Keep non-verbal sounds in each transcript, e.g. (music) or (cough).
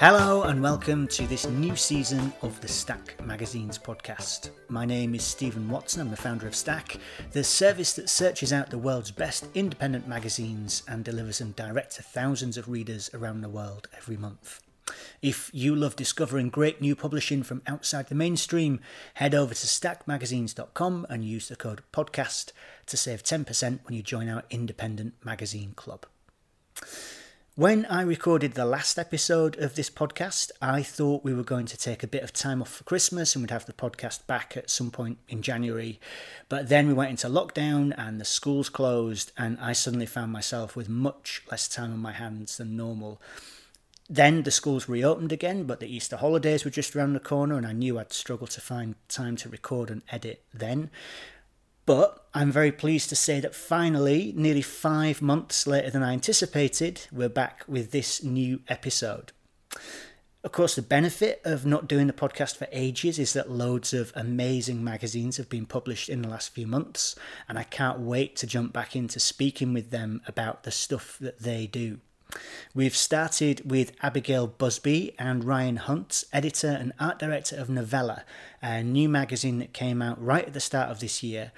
Hello and welcome to this new season of the Stack Magazines podcast. My name is Steven Watson, I'm the founder of Stack, the service that searches out the world's best independent magazines and delivers them direct to thousands of readers around the world every month. If you love discovering great new publishing from outside the mainstream, head over to stackmagazines.com and use the code podcast to save 10% when you join our independent magazine club. When I recorded the last episode of this podcast, I thought we were going to take a bit of time off for Christmas and we'd have the podcast back at some point in January. But then we went into lockdown and the schools closed, and I suddenly found myself with much less time on my hands than normal. Then the schools reopened again, but the Easter holidays were just around the corner, and I knew I'd struggle to find time to record and edit then. But I'm very pleased to say that finally, nearly five months later than I anticipated, we're back with this new episode. Of course, the benefit of not doing the podcast for ages is that loads of amazing magazines have been published in the last few months, and I can't wait to jump back into speaking with them about the stuff that they do. We've started with Abigail Busby and Ryan Hunt, editor and art director of Novella, a new magazine that came out right at the start of this year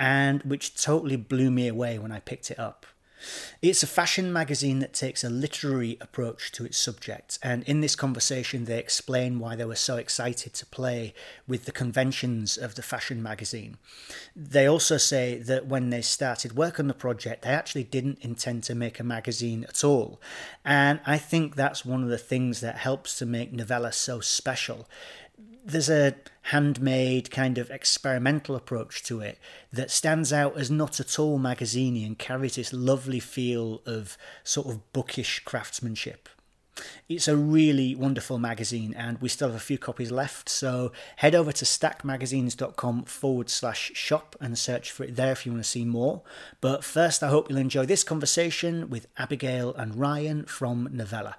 and which totally blew me away when I picked it up. It's a fashion magazine that takes a literary approach to its subject, and in this conversation, they explain why they were so excited to play with the conventions of the fashion magazine. They also say that when they started work on the project, they actually didn't intend to make a magazine at all, and I think that's one of the things that helps to make Novella so special there's a handmade kind of experimental approach to it that stands out as not at all magaziney and carries this lovely feel of sort of bookish craftsmanship. It's a really wonderful magazine, and we still have a few copies left. So head over to stackmagazines.com forward slash shop and search for it there if you want to see more. But first, I hope you'll enjoy this conversation with Abigail and Ryan from Novella.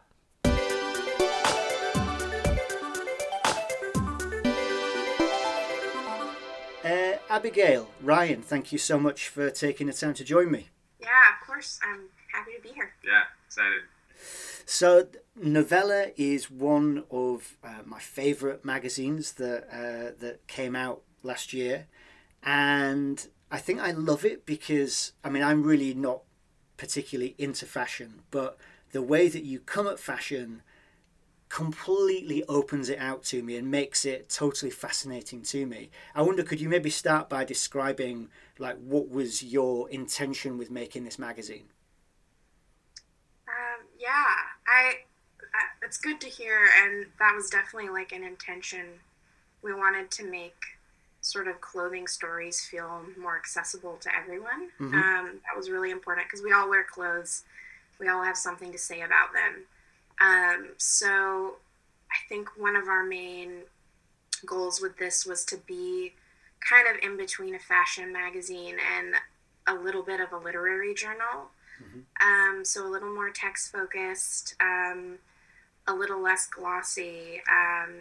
Abigail, Ryan, thank you so much for taking the time to join me. Yeah, of course. I'm happy to be here. Yeah, excited. So, Novella is one of uh, my favourite magazines that uh, that came out last year, and I think I love it because I mean I'm really not particularly into fashion, but the way that you come at fashion completely opens it out to me and makes it totally fascinating to me. I wonder, could you maybe start by describing like what was your intention with making this magazine? Um, yeah, I, I. It's good to hear, and that was definitely like an intention. We wanted to make sort of clothing stories feel more accessible to everyone. Mm-hmm. Um, that was really important because we all wear clothes. We all have something to say about them. Um, so I think one of our main goals with this was to be kind of in between a fashion magazine and a little bit of a literary journal. Mm-hmm. Um, so a little more text focused, um, a little less glossy, um,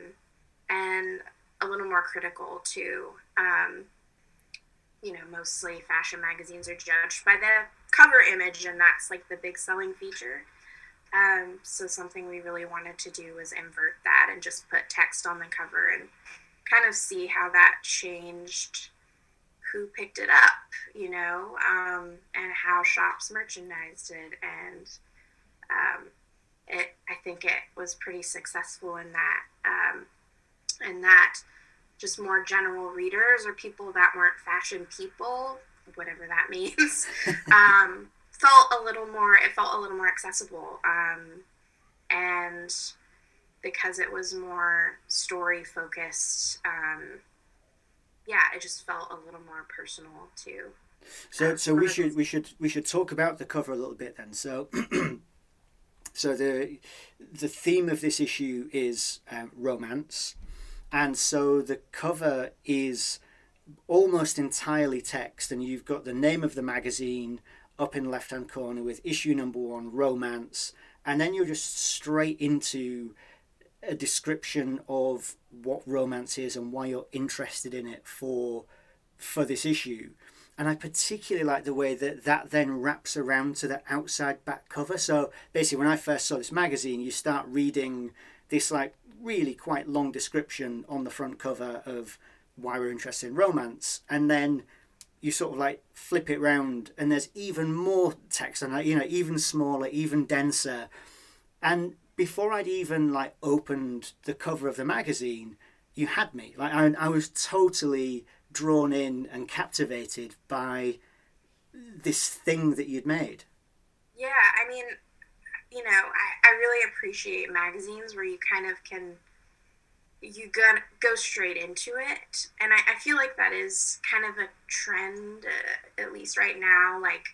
and a little more critical too. Um, you know, mostly fashion magazines are judged by the cover image, and that's like the big selling feature. Um, so something we really wanted to do was invert that and just put text on the cover and kind of see how that changed who picked it up, you know, um, and how shops merchandised it. And um, it, I think it was pretty successful in that, um, in that just more general readers or people that weren't fashion people, whatever that (laughs) means, (laughs) um, felt a little more it felt a little more accessible um, and because it was more story focused um, yeah it just felt a little more personal too. So um, so we should we should we should talk about the cover a little bit then. So (clears throat) so the the theme of this issue is um, romance. And so the cover is almost entirely text and you've got the name of the magazine up in the left hand corner with issue number one, romance, and then you're just straight into a description of what romance is and why you're interested in it for for this issue. And I particularly like the way that that then wraps around to the outside back cover. So basically, when I first saw this magazine, you start reading this like really quite long description on the front cover of why we're interested in romance, and then you sort of like flip it round, and there's even more text it, you know, even smaller, even denser, and before I'd even like opened the cover of the magazine, you had me. Like I, I was totally drawn in and captivated by this thing that you'd made. Yeah, I mean, you know, I, I really appreciate magazines where you kind of can you go go straight into it, and I, I feel like that is kind of a trend, uh, at least right now. Like,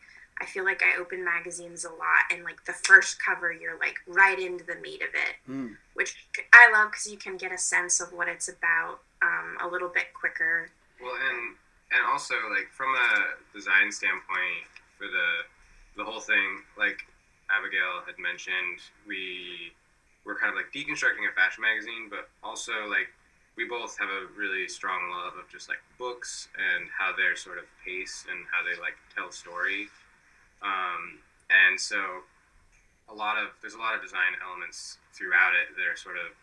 I feel like I open magazines a lot, and like the first cover, you're like right into the meat of it, mm. which I love because you can get a sense of what it's about um, a little bit quicker. Well, and and also like from a design standpoint for the the whole thing, like Abigail had mentioned, we were kind of like deconstructing a fashion magazine, but also like we both have a really strong love of just like books and how they're sort of paced and how they like tell a story. Um, and so a lot of there's a lot of design elements throughout it that are sort of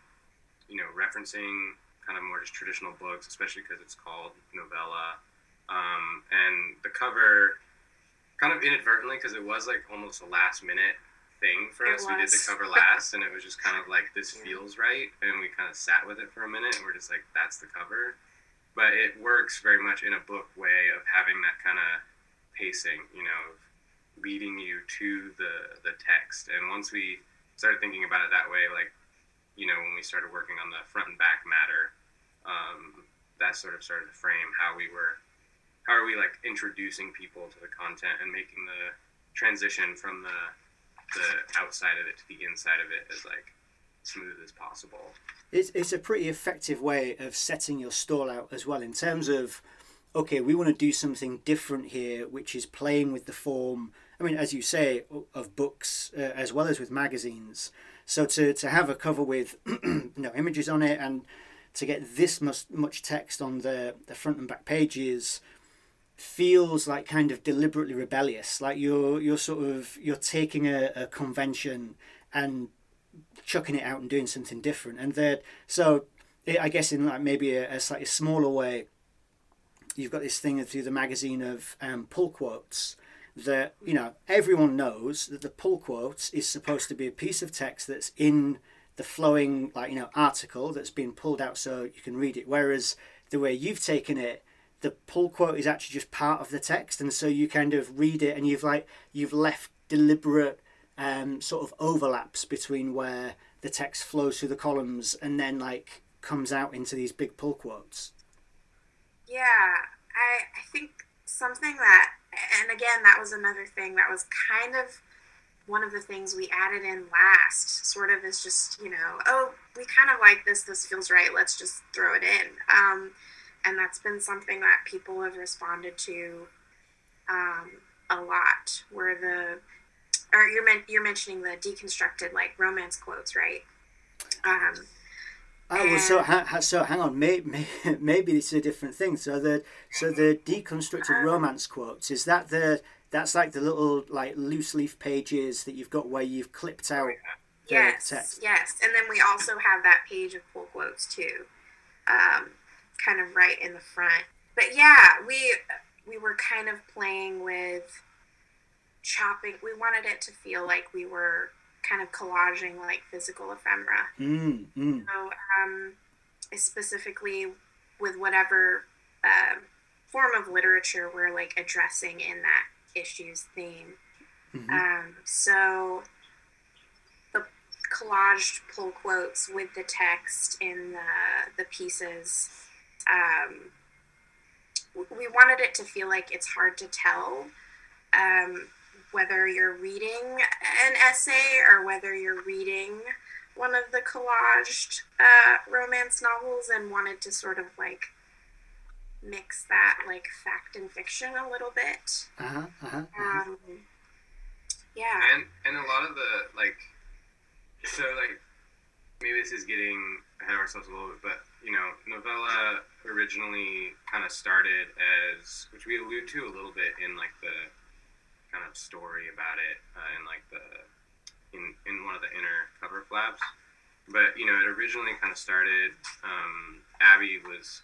you know referencing kind of more just traditional books, especially because it's called novella. Um, and the cover, kind of inadvertently, because it was like almost a last minute thing for It us. We did the cover last, and it was just kind of like this feels right, and we kind of sat with it for a minute, and we're just like, that's the cover. But it works very much in a book way of having that kind of pacing, you know, leading you to the the text. And once we started thinking about it that way, like you know, when we started working on the front and back matter, um, that sort of started to frame how we were, how are we like introducing people to the content and making the transition from the the outside of it to the inside of it as like smooth as possible. It's, it's a pretty effective way of setting your stall out as well in terms of okay we want to do something different here which is playing with the form i mean as you say of books uh, as well as with magazines so to, to have a cover with (clears throat) know images on it and to get this much, much text on the, the front and back pages feels like kind of deliberately rebellious like you're you're sort of you're taking a, a convention and chucking it out and doing something different. And that so eh, I guess in like maybe a, a slightly smaller way, you've got this thing through the magazine of um, pull quotes that you know everyone knows that the pull quotes is supposed to be a piece of text that's in the flowing like you know article that's been pulled out so you can read it whereas the way you've taken it the pull quote is actually just part of the text and so you kind of read it and you've like you've left deliberate um, sort of overlaps between where the text flows through the columns and then like comes out into these big pull quotes. Yeah, I I think something that, and again, that was another thing that was kind of one of the things we added in last. Sort of is just you know, oh, we kind of like this. This feels right. Let's just throw it in. Um, and that's been something that people have responded to um, a lot. Where the or you're men- you're mentioning the deconstructed like romance quotes, right? Um, Oh, well, so ha- so hang on, may- may- (laughs) maybe it's a different thing. So the so the deconstructed romance quotes is that the that's like the little like loose leaf pages that you've got where you've clipped out yes, text. yes, and then we also have that page of pull quotes too, um, kind of right in the front. But yeah, we we were kind of playing with chopping. We wanted it to feel like we were kind of collaging like physical ephemera. Mm, mm. So um, specifically with whatever uh, form of literature we're like addressing in that issue's theme. Mhm. Um, so the collaged pull quotes with the text in the the pieces. Um, we wanted it to feel like it's hard to tell um, whether you're reading an essay or whether you're reading one of the collaged uh, romance novels and wanted to sort of like mix that like fact and fiction a little bit. Uh-huh, uh-huh, uh-huh. Um, yeah. and and a lot of the like so like maybe this is getting ahead of ourselves a little bit but you know novella originally kind of started as which we allude to a little bit in like the kind of story about it uh, in like the in in one of the inner cover flaps but you know, it originally kind of started. Um, Abby was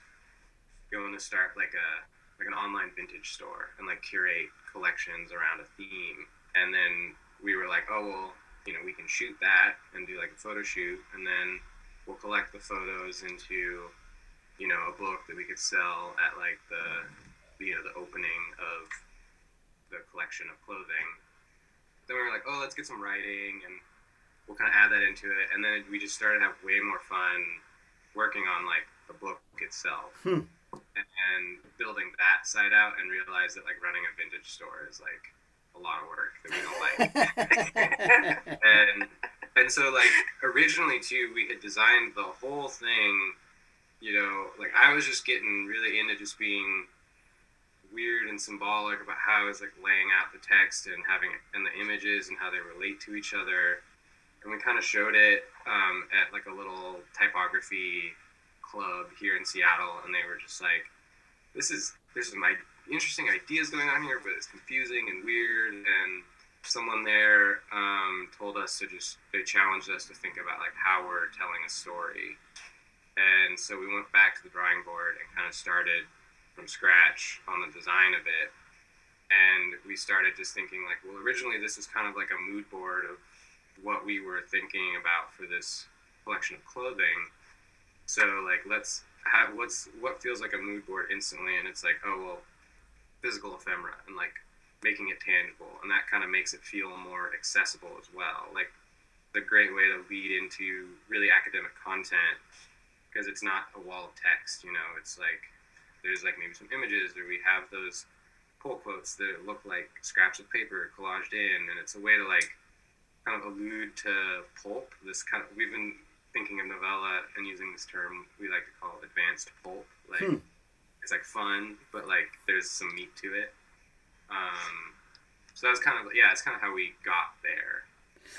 going to start like a like an online vintage store and like curate collections around a theme, and then we were like, oh well, you know, we can shoot that and do like a photo shoot, and then we'll collect the photos into you know a book that we could sell at like the you know the opening of the collection of clothing. Then we were like, oh, let's get some writing and we'll kind of add that into it. And then we just started to have way more fun working on like the book itself Hmm. and building that side out and realize that like running a vintage store is like a lot of work that we don't like. (laughs) (laughs) and and so like originally too we had designed the whole thing you know like i was just getting really into just being weird and symbolic about how i was like laying out the text and having and the images and how they relate to each other. And we kind of showed it um, at like a little typography club here in seattle and they were just like this is there's some i- interesting ideas going on here but it's confusing and weird and someone there um, told us to just they challenged us to think about like how we're telling a story. And so we went back to the drawing board and kind of started from scratch on the design of it. And we started just thinking like well originally this is kind of like a mood board of what we were thinking about for this collection of clothing. So like let's have what's what feels like a mood board instantly? And it's like oh well physical ephemera and like making it tangible and that kind of makes it feel more accessible as well. Like the great way to lead into really academic content because it's not a wall of text you know? It's like there's like maybe some images or we have those pull quotes that look like scraps of paper collaged in and it's a way to like kind of allude to pulp. This kind of we've been thinking of novella and using this term we like to call advanced pulp. Like Hmm. it's like fun but like there's some meat to it um, so that's kind of yeah it's kind of how we got there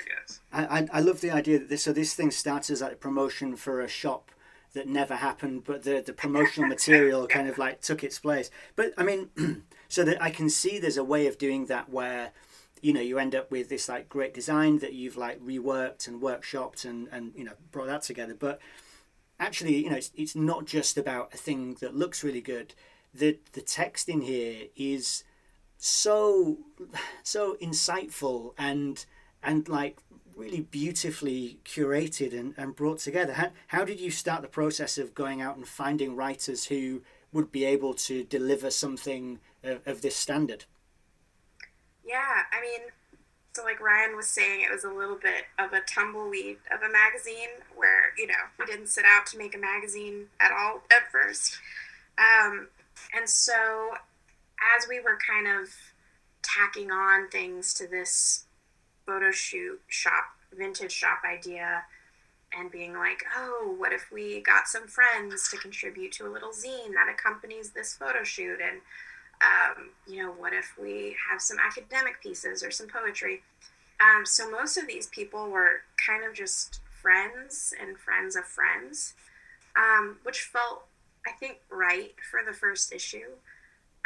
i guess. I, I I love the idea that this so this thing starts as like a promotion for a shop that never happened, but the the promotional (laughs) material kind of like took its place. But I mean, (clears throat) so that I can see there's a way of doing that where you know you end up with this like great design that you've like reworked and workshopped and and you know brought that together, but actually you know it's, it's not just about a thing that looks really good. The the text in here is so so insightful and and like really beautifully curated and, and brought together how, how did you start the process of going out and finding writers who would be able to deliver something of, of this standard Yeah, I mean, so like Ryan was saying, it was a little bit of a tumbleweed of a magazine where, you know, we didn't set out to make a magazine at all at first. Um, and so as we were kind of tacking on things to this photo shoot shop, vintage shop idea, and being like, oh, what if we got some friends to contribute to a little zine that accompanies this photo shoot? And um, you know, what if we have some academic pieces or some poetry? Um, so most of these people were kind of just friends and friends of friends, um, which felt, I think, right for the first issue.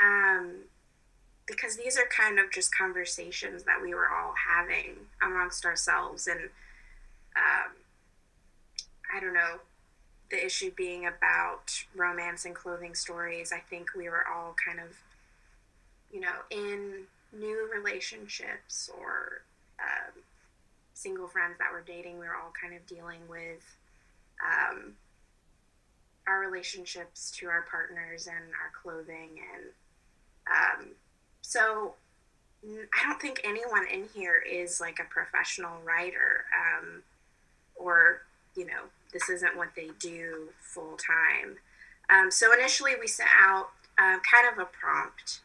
Um, because these are kind of just conversations that we were all having amongst ourselves. And um, I don't know, the issue being about romance and clothing stories, I think we were all kind of you know, in new relationships or um, single friends that were dating, we were all kind of dealing with um, our relationships to our partners and our clothing. And um, so I don't think anyone in here is like a professional writer um, or, you know, this isn't what they do full time. Um, so initially, we set out uh, kind of a prompt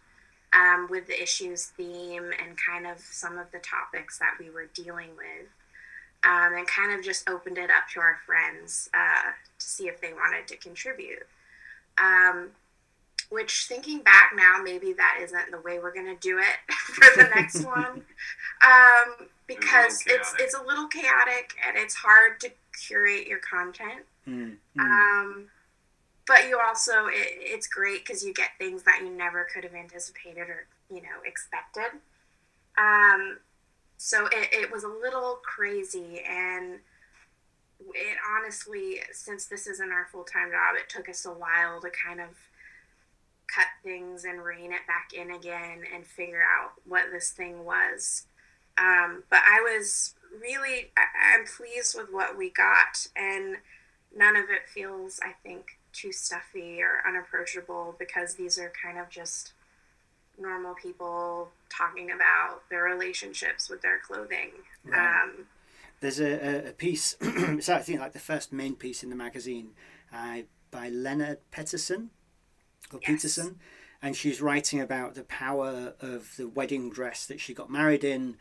um, with the issue's theme and kind of some of the topics that we were dealing with, um, and kind of just opened it up to our friends uh, to see if they wanted to contribute. Um, which, thinking back now, maybe that isn't the way we're going to do it (laughs) for the next (laughs) one, um, because it's it's a little chaotic and it's hard to curate your content. Mm, mm. Um, but you also it, it's great because you get things that you never could have anticipated or you know expected. Um, so it, it was a little crazy, and it honestly, since this isn't our full time job, it took us a while to kind of cut things and rein it back in again and figure out what this thing was. Um, but I was really, I, I'm pleased with what we got, and none of it feels, I think, too stuffy or unapproachable because these are kind of just normal people talking about their relationships with their clothing. Right. Um, There's a, a piece, (clears throat) it's I think like the first main piece in the magazine uh, by Lena Peterson or yes. Peterson, and she's writing about the power of the wedding dress that she got married in,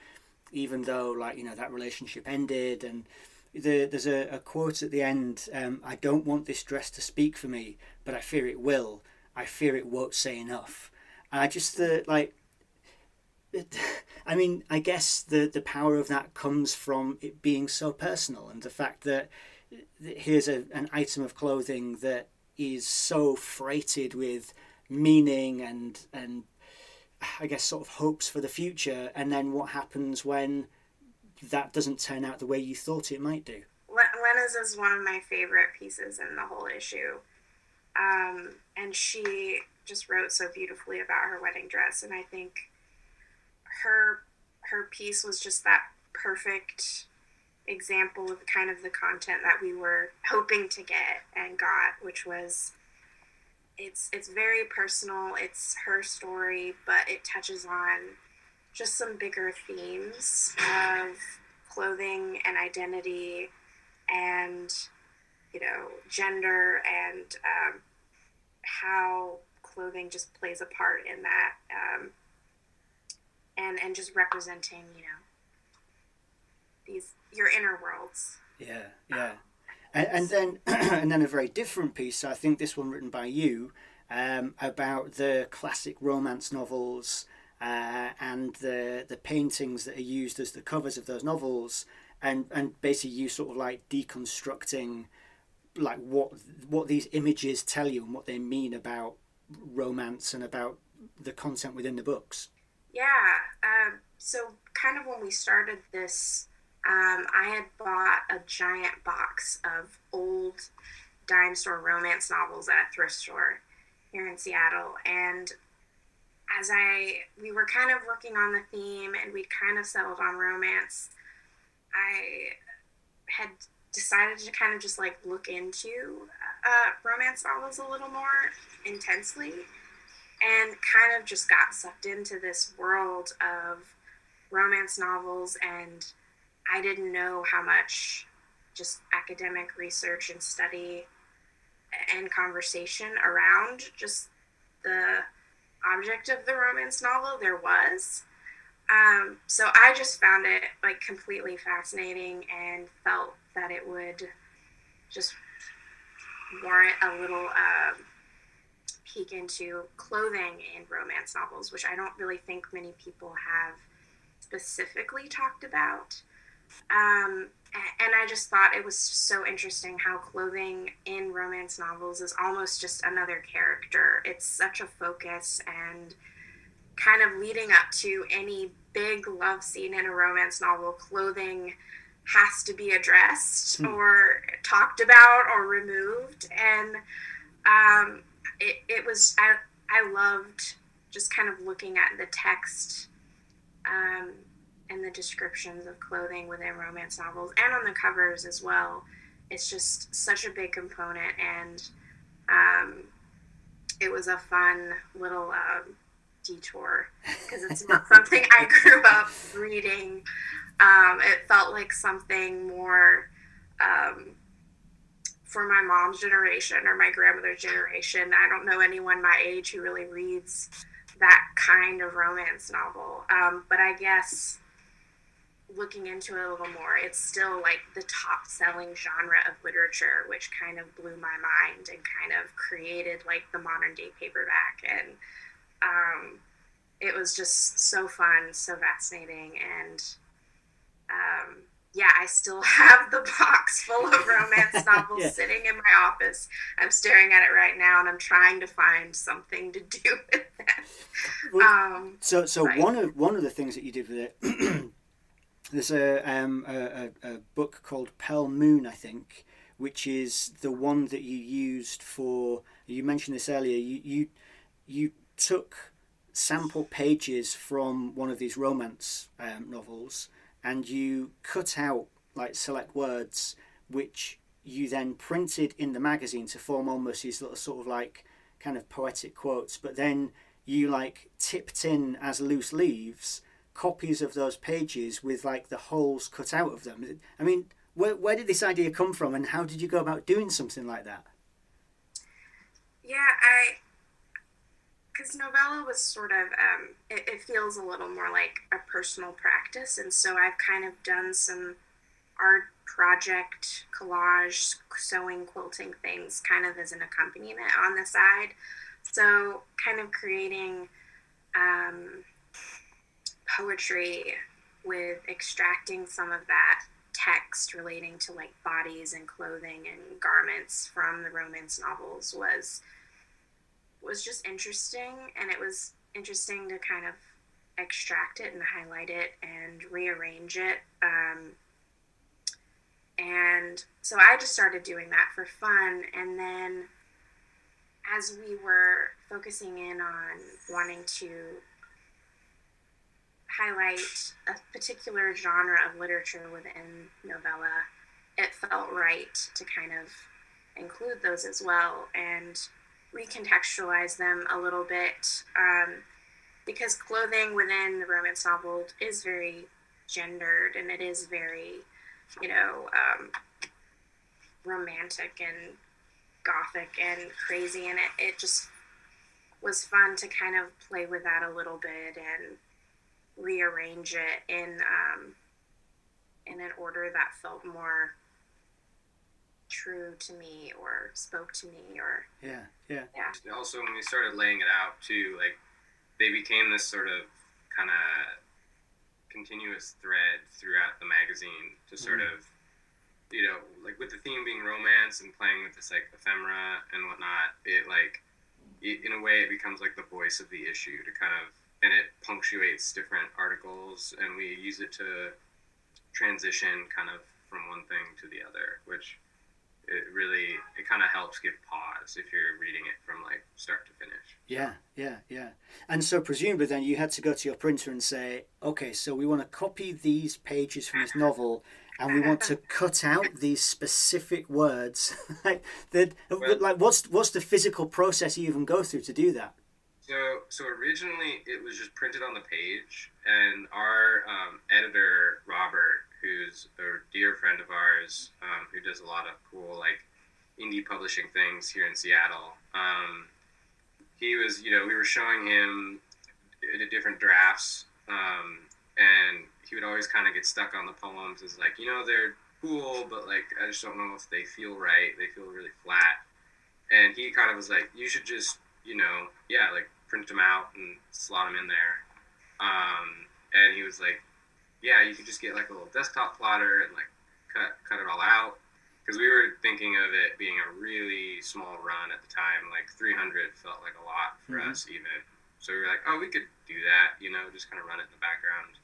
even though like you know that relationship ended and. The, there's a, a quote at the end um, I don't want this dress to speak for me, but I fear it will. I fear it won't say enough. And I just uh, like it, (laughs) I mean, I guess the the power of that comes from it being so personal and the fact that here's a, an item of clothing that is so freighted with meaning and and I guess sort of hopes for the future, and then what happens when that doesn't turn out the way you thought it might do. Lena's is one of my favorite pieces in the whole issue, um, and she just wrote so beautifully about her wedding dress, and I think her her piece was just that perfect example of kind of the content that we were hoping to get and got, which was it's it's very personal. It's her story, but it touches on just some bigger themes of clothing and identity and you know gender and um, how clothing just plays a part in that um, and and just representing you know these your inner worlds yeah yeah and, and then (clears throat) and then a very different piece i think this one written by you um, about the classic romance novels uh, and the the paintings that are used as the covers of those novels and and basically you sort of like deconstructing like what what these images tell you and what they mean about romance and about the content within the books. Yeah. Um, so, kind of when we started this, um, I had bought a giant box of old dime store romance novels at a thrift store here in Seattle. And as I, we were kind of working on the theme and we'd kind of settled on romance, I had decided to kind of just like look into uh, romance novels a little more intensely and kind of just got sucked into this world of romance novels and I didn't know how much just academic research and study and conversation around just the object of the romance novel there was. Um, so I just found it like completely fascinating and felt that it would just warrant a little uh, peek into clothing in romance novels, which I don't really think many people have specifically talked about. Um, and I just thought it was so interesting how clothing in romance novels is almost just another character. It's such a focus and kind of leading up to any big love scene in a romance novel, clothing has to be addressed mm. or talked about or removed. And um, it, it was, I, I loved just kind of looking at the text um, and the descriptions of clothing within romance novels and on the covers as well. It's just such a big component, and um, it was a fun little um, detour because it's not (laughs) something I grew up reading. Um, it felt like something more um, for my mom's generation or my grandmother's generation. I don't know anyone my age who really reads that kind of romance novel. Um, but I guess looking into it a little more, it's still like the top selling genre of literature, which kind of blew my mind and kind of created like the modern day paperback. And um, it was just so fun, so fascinating, and um, yeah, I still (laughs) have the box full of romance (laughs) novels yeah. sitting in my office. I'm staring at it right now, and I'm trying to find something to do (laughs) with it. Well, um, so, so one of one of the things that you did with it (clears throat) there's a, um, a, a, book called Pearl Moon, I think, which is the one that you used for. You mentioned this earlier. You you you took sample pages from one of these romance um, novels, and you cut out like select words, which you then printed in the magazine to form almost these little sort of like kind of poetic quotes. But then you like tipped in as loose leaves copies of those pages with like the holes cut out of them. I mean, where, where did this idea come from and how did you go about doing something like that? Yeah, I, because novella was sort of, um, it, it feels a little more like a personal practice. And so I've kind of done some art project, collage, sewing, quilting things kind of as an accompaniment on the side. So, kind of creating um, poetry with extracting some of that text relating to like bodies and clothing and garments from the romance novels was was just interesting. And it was interesting to kind of extract it and highlight it and rearrange it. Um, and so i just started doing that for fun. And then as we were focusing in on wanting to highlight a particular genre of literature within novella, it felt right to kind of include those as well and recontextualize them a little bit um, because clothing within the romance novel is very gendered and it is very, you know, um, romantic and gothic and crazy and it, it just was fun to kind of play with that a little bit and rearrange it in um, in an order that felt more true to me or spoke to me or yeah yeah yeah also when we started laying it out too like they became this sort of kind of continuous thread throughout the magazine to sort mm-hmm. of you know like with the theme being romance and playing with this like ephemera and whatnot it like it, in a way it becomes like the voice of the issue to kind of and it punctuates different articles, and we use it to transition kind of from one thing to the other, which it really it kind of helps give pause if you're reading it from like start to finish. Yeah, yeah, yeah. And so presumably then you had to go to your printer and say, okay, so we want to copy these pages from this novel and we want to (laughs) cut out these specific words. (laughs) like that well, like what's what's the physical process you even go through to do that? So, so originally it was just printed on the page, and our um, editor Robert, who's a dear friend of ours, um, who does a lot of cool like indie publishing things here in Seattle. Um, he was, you know, we were showing him the different drafts, um, and he would always kind of get stuck on the poems as like, you know, they're cool, but like I just don't know if they feel right. They feel really flat. And he kind of was like, you should just, you know, yeah, like print them out and slot them in there. Um, and he was like, "Yeah, you could just get like a little desktop plotter and like cut cut it all out." Because we were thinking of it being a really small run at the time, like 300 felt like a lot for mm-hmm. us even. So we were like, "Oh, we could do that," you know, just kind of run it in the background.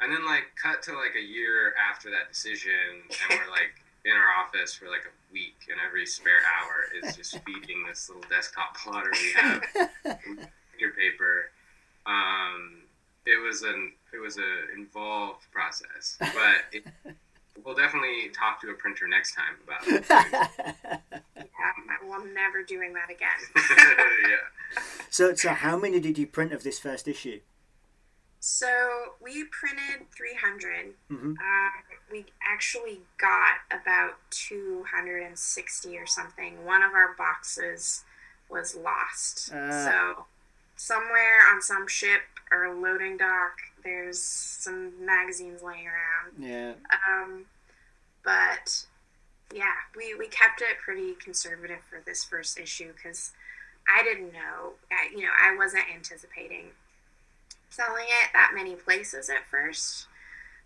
And then like cut to like a year after that decision, and we're like in our office for like a week, and every spare hour is just (laughs) feeding this little desktop plotter we have, (laughs) your paper. Um, it was an it was an involved process, but it, we'll definitely talk to a printer next time about it. yeah, well, I'm never doing that again. (laughs) yeah. So, so how many did you print of this first issue? So we printed 300. Mm-hmm. Uh, we actually got about 260 or something. One of our boxes was lost. Uh. So somewhere on some ship or loading dock, there's some magazines laying around. Yeah. Um, but yeah, we, we kept it pretty conservative for this first issue because I didn't know, I, you know, I wasn't anticipating selling it that many places at first.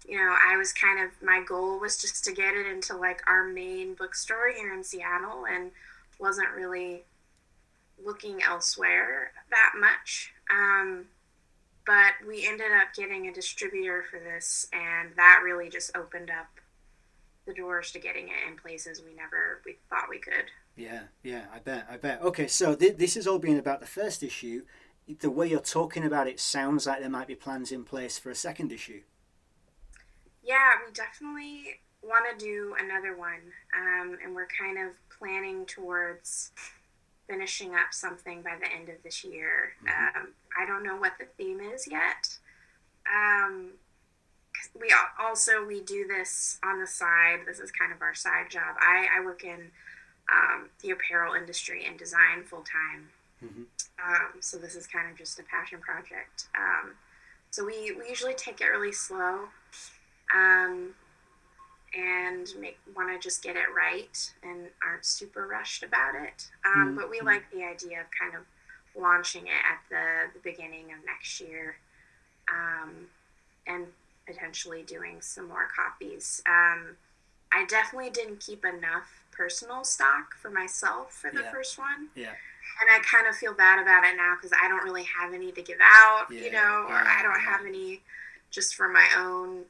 You know, I was kind of my goal was just to get it into like our main bookstore here in Seattle and wasn't really looking elsewhere that much. Um, but we ended up getting a distributor for this, and that really just opened up the doors to getting it in places we never we thought we could. Yeah, yeah, I bet, I bet. Okay, so th- this has all been about the first issue. The way you're talking about it sounds like there might be plans in place for a second issue. Yeah, we definitely want to do another one, um, and we're kind of planning towards finishing up something by the end of this year. Mm-hmm. Um, I don't know what the theme is yet. Um, we also we do this on the side. This is kind of our side job. I, I work in um, the apparel industry and design full time. Mm-hmm. Um, so this is kind of just a passion project. Um, so we, we usually take it really slow um, and make want to just get it right and aren't super rushed about it. Um, mm-hmm. But we like the idea of kind of launching it at the, the beginning of next year um, and potentially doing some more copies. Um, I definitely didn't keep enough personal stock for myself for the yeah. first one. Yeah. And I kind of feel bad about it now because I don't really have any to give out, yeah. you know, or I don't have any just for my own,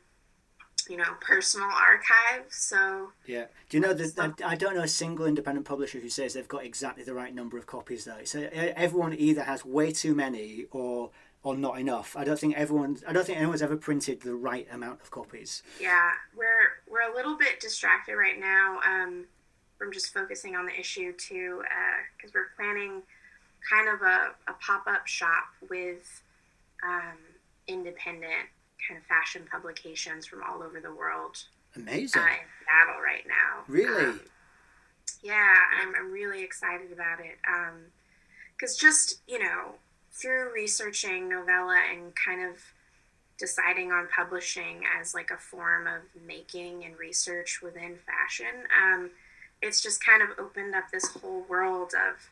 you know, personal archive. So yeah, do you know that I don't know a single independent publisher who says they've got exactly the right number of copies though. So everyone either has way too many or or not enough. I don't think everyone. I don't think anyone's ever printed the right amount of copies. Yeah, we're we're a little bit distracted right now. Um, from just focusing on the issue too, because uh, we're planning kind of a, a pop up shop with um, independent kind of fashion publications from all over the world. Amazing. Uh, in Seattle right now. Really? Um, yeah, I'm, I'm really excited about it. Because um, just, you know, through researching novella and kind of deciding on publishing as like a form of making and research within fashion, um, it's just kind of opened up this whole world of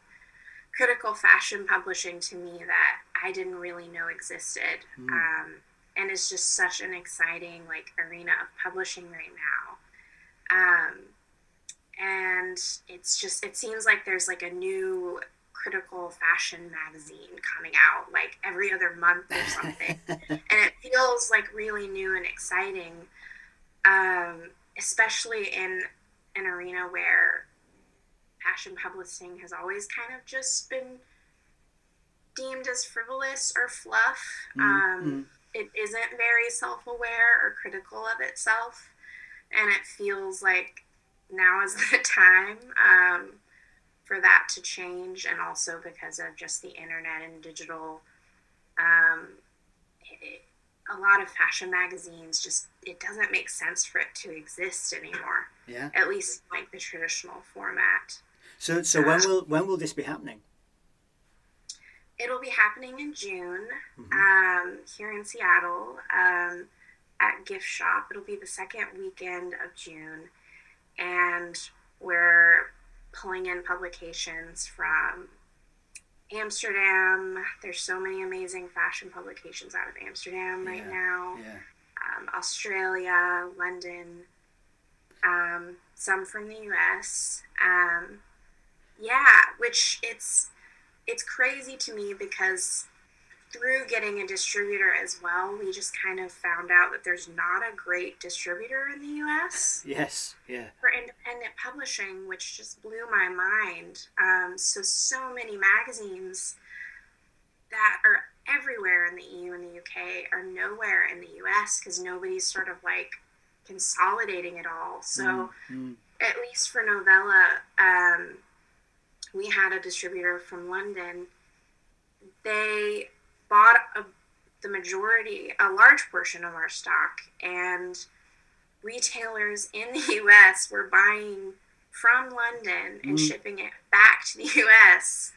critical fashion publishing to me that I didn't really know existed. Mm. Um, and it's just such an exciting like arena of publishing right now. Um, and it's just it seems like there's like a new critical fashion magazine coming out like every other month or something (laughs) and it feels like really new and exciting um, especially in an arena where fashion publishing has always kind of just been deemed as frivolous or fluff. Mm-hmm. Um, it isn't very self aware or critical of itself. And it feels like now is (laughs) the time um, for that to change. And also because of just the internet and digital, um, it, a lot of fashion magazines just it doesn't make sense for it to exist anymore. Yeah. At least like the traditional format. So so uh, when will when will this be happening? It'll be happening in June mm-hmm. um, here in Seattle um, at Gift Shop. It'll be the second weekend of June, and we're pulling in publications from Amsterdam. There's so many amazing fashion publications out of Amsterdam right now. Yeah. Um, Australia, London, um, some from the U.S. Um, yeah, which it's it's crazy to me because through getting a distributor as well, we just kind of found out that there's not a great distributor in the US. Yes, yeah. For independent publishing, which just blew my mind. Um, so, so many magazines that are everywhere in the EU and the UK are nowhere in the US because nobody's sort of like consolidating it all. So, mm-hmm. at least for Novella, um, we had a distributor from London. They bought a, the majority, a large portion of our stock, and retailers in the (laughs) US were buying from London and mm. shipping it back to the (laughs) US,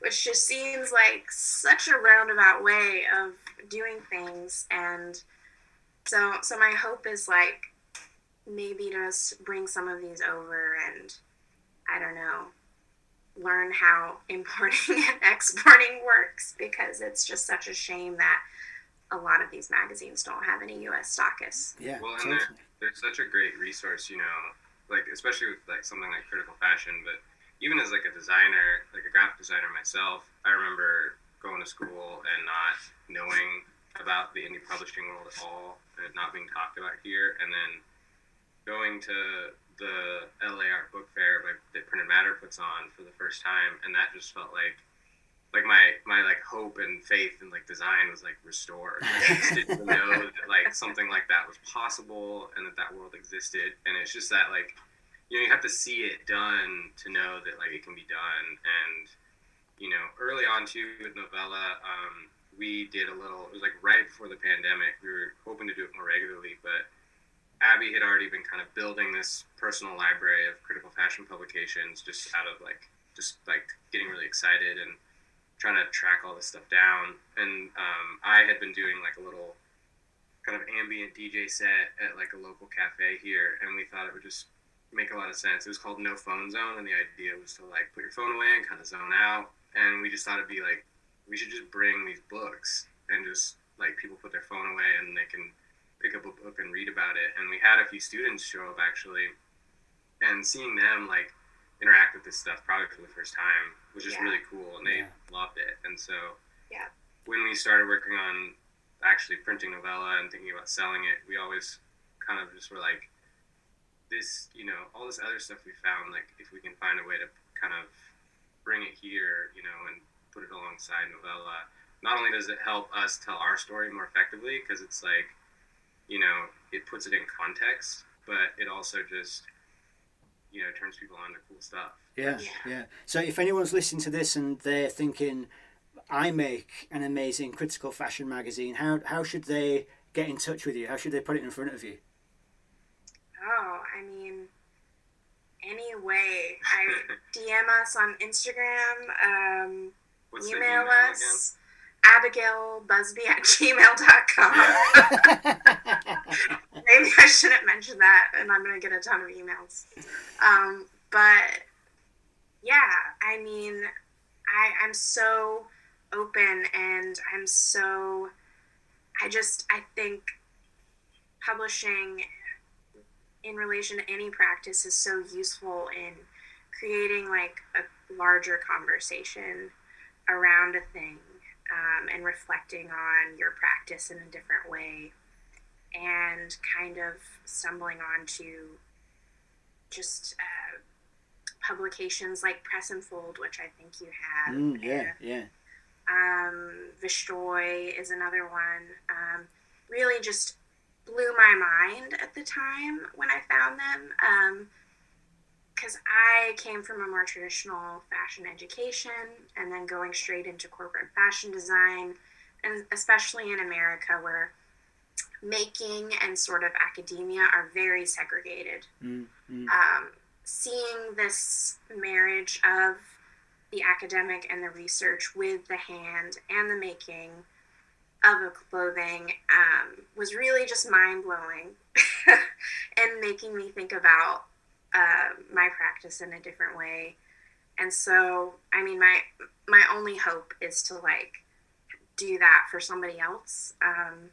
which just seems like such a roundabout way of doing things. And so, so my hope is like maybe just bring some of these over and I don't know, learn how importing (laughs) and exporting works because it's just such a shame that a lot of these magazines don't have any U.S. stockists. Yeah, well, and they're, they're such a great resource, you know, like especially with like something like critical fashion. But even as like a designer, like a graphic designer myself, I remember going to school and not knowing about the indie publishing world at all, and it not being talked about here. And then going to the LA Art Book Fair that Printed Matter puts on for the first time, and that just felt like like my my like hope and faith in like design was like restored. Like, I just didn't (laughs) know that like something like that was possible and that that world existed. And it's just that like you know you have to see it done to know that like it can be done. And you know early on too with novella, um, we did a little. It was like right before the pandemic. We were hoping to do it more regularly, but Abby had already been kind of building this personal library of critical fashion publications just out of like just like getting really excited and trying to track all this stuff down. And um, I had been doing like a little kind of ambient DJ set at like a local cafe here, and we thought it would just make a lot of sense. It was called No Phone Zone, and the idea was to like put your phone away and kind of zone out. And we just thought it'd be like we should just bring these books and just like people put their phone away and they can pick up a book and read about it. And we had a few students show up actually, and seeing them like interact with this stuff probably for the first time was just yeah. really cool and they yeah. loved it and so yeah when we started working on actually printing novella and thinking about selling it we always kind of just were like this you know all this other stuff we found like if we can find a way to kind of bring it here you know and put it alongside novella not only does it help us tell our story more effectively because it's like you know it puts it in context but it also just you know turns people on to cool stuff. Yeah, yeah, yeah. So if anyone's listening to this and they're thinking, I make an amazing critical fashion magazine, how how should they get in touch with you? How should they put it in front of you? Oh, I mean, any way. I (laughs) DM us on Instagram. Um, email, email us. Abigail Busby at gmail.com. (laughs) Maybe I shouldn't mention that, and I'm going to get a ton of emails. Um, but yeah, I mean, I, I'm so open and I'm so, I just, I think publishing in relation to any practice is so useful in creating like a larger conversation around a thing um, and reflecting on your practice in a different way and kind of stumbling onto just uh, publications like Press and Fold, which I think you have. Mm, yeah, yeah. Um, Vestoj is another one. Um, really just blew my mind at the time when I found them. Um, because I came from a more traditional fashion education and then going straight into corporate fashion design, and especially in America where making and sort of academia are very segregated. Mm-hmm. Um, seeing this marriage of the academic and the research with the hand and the making of a clothing um, was really just mind blowing (laughs) and making me think about uh, my practice in a different way. And so, I mean, my my only hope is to like do that for somebody else. Um,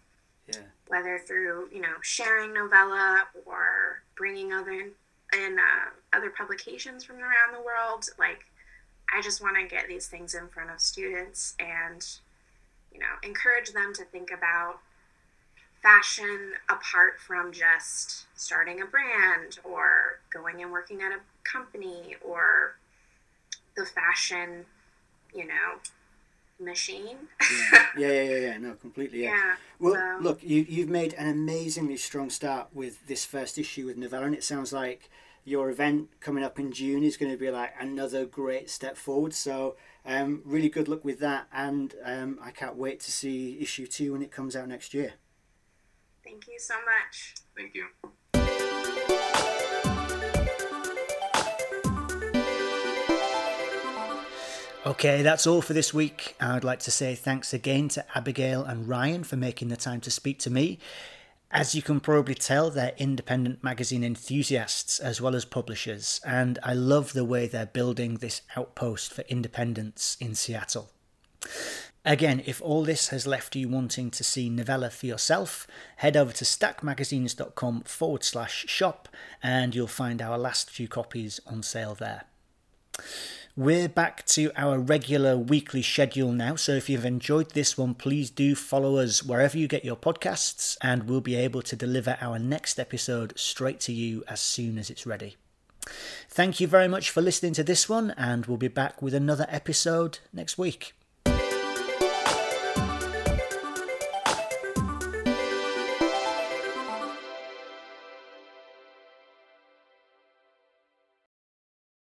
yeah. Whether through you know sharing novella or bringing other in, uh, other publications from around the world, like I just want to get these things in front of students and you know encourage them to think about fashion apart from just starting a brand or going and working at a company or the fashion, you know, machine. yeah. yeah, yeah, yeah, yeah. No, completely. Yeah. yeah well, so. look, you you've made an amazingly strong start with this first issue with Novella, and it sounds like your event coming up in June is going to be like another great step forward. So, um, really good luck with that, and um, I can't wait to see issue two when it comes out next year. Thank you so much. Thank you. Okay, that's all for this week. I'd like to say thanks again to Abigail and Ryan for making the time to speak to me. As you can probably tell, they're independent magazine enthusiasts as well as publishers, and I love the way they're building this outpost for independence in Seattle. Again, if all this has left you wanting to see Novella for yourself, head over to stackmagazines.com forward slash shop and you'll find our last few copies on sale there. We're back to our regular weekly schedule now, so if you've enjoyed this one, please do follow us wherever you get your podcasts, and we'll be able to deliver our next episode straight to you as soon as it's ready. Thank you very much for listening to this one, and we'll be back with another episode next week.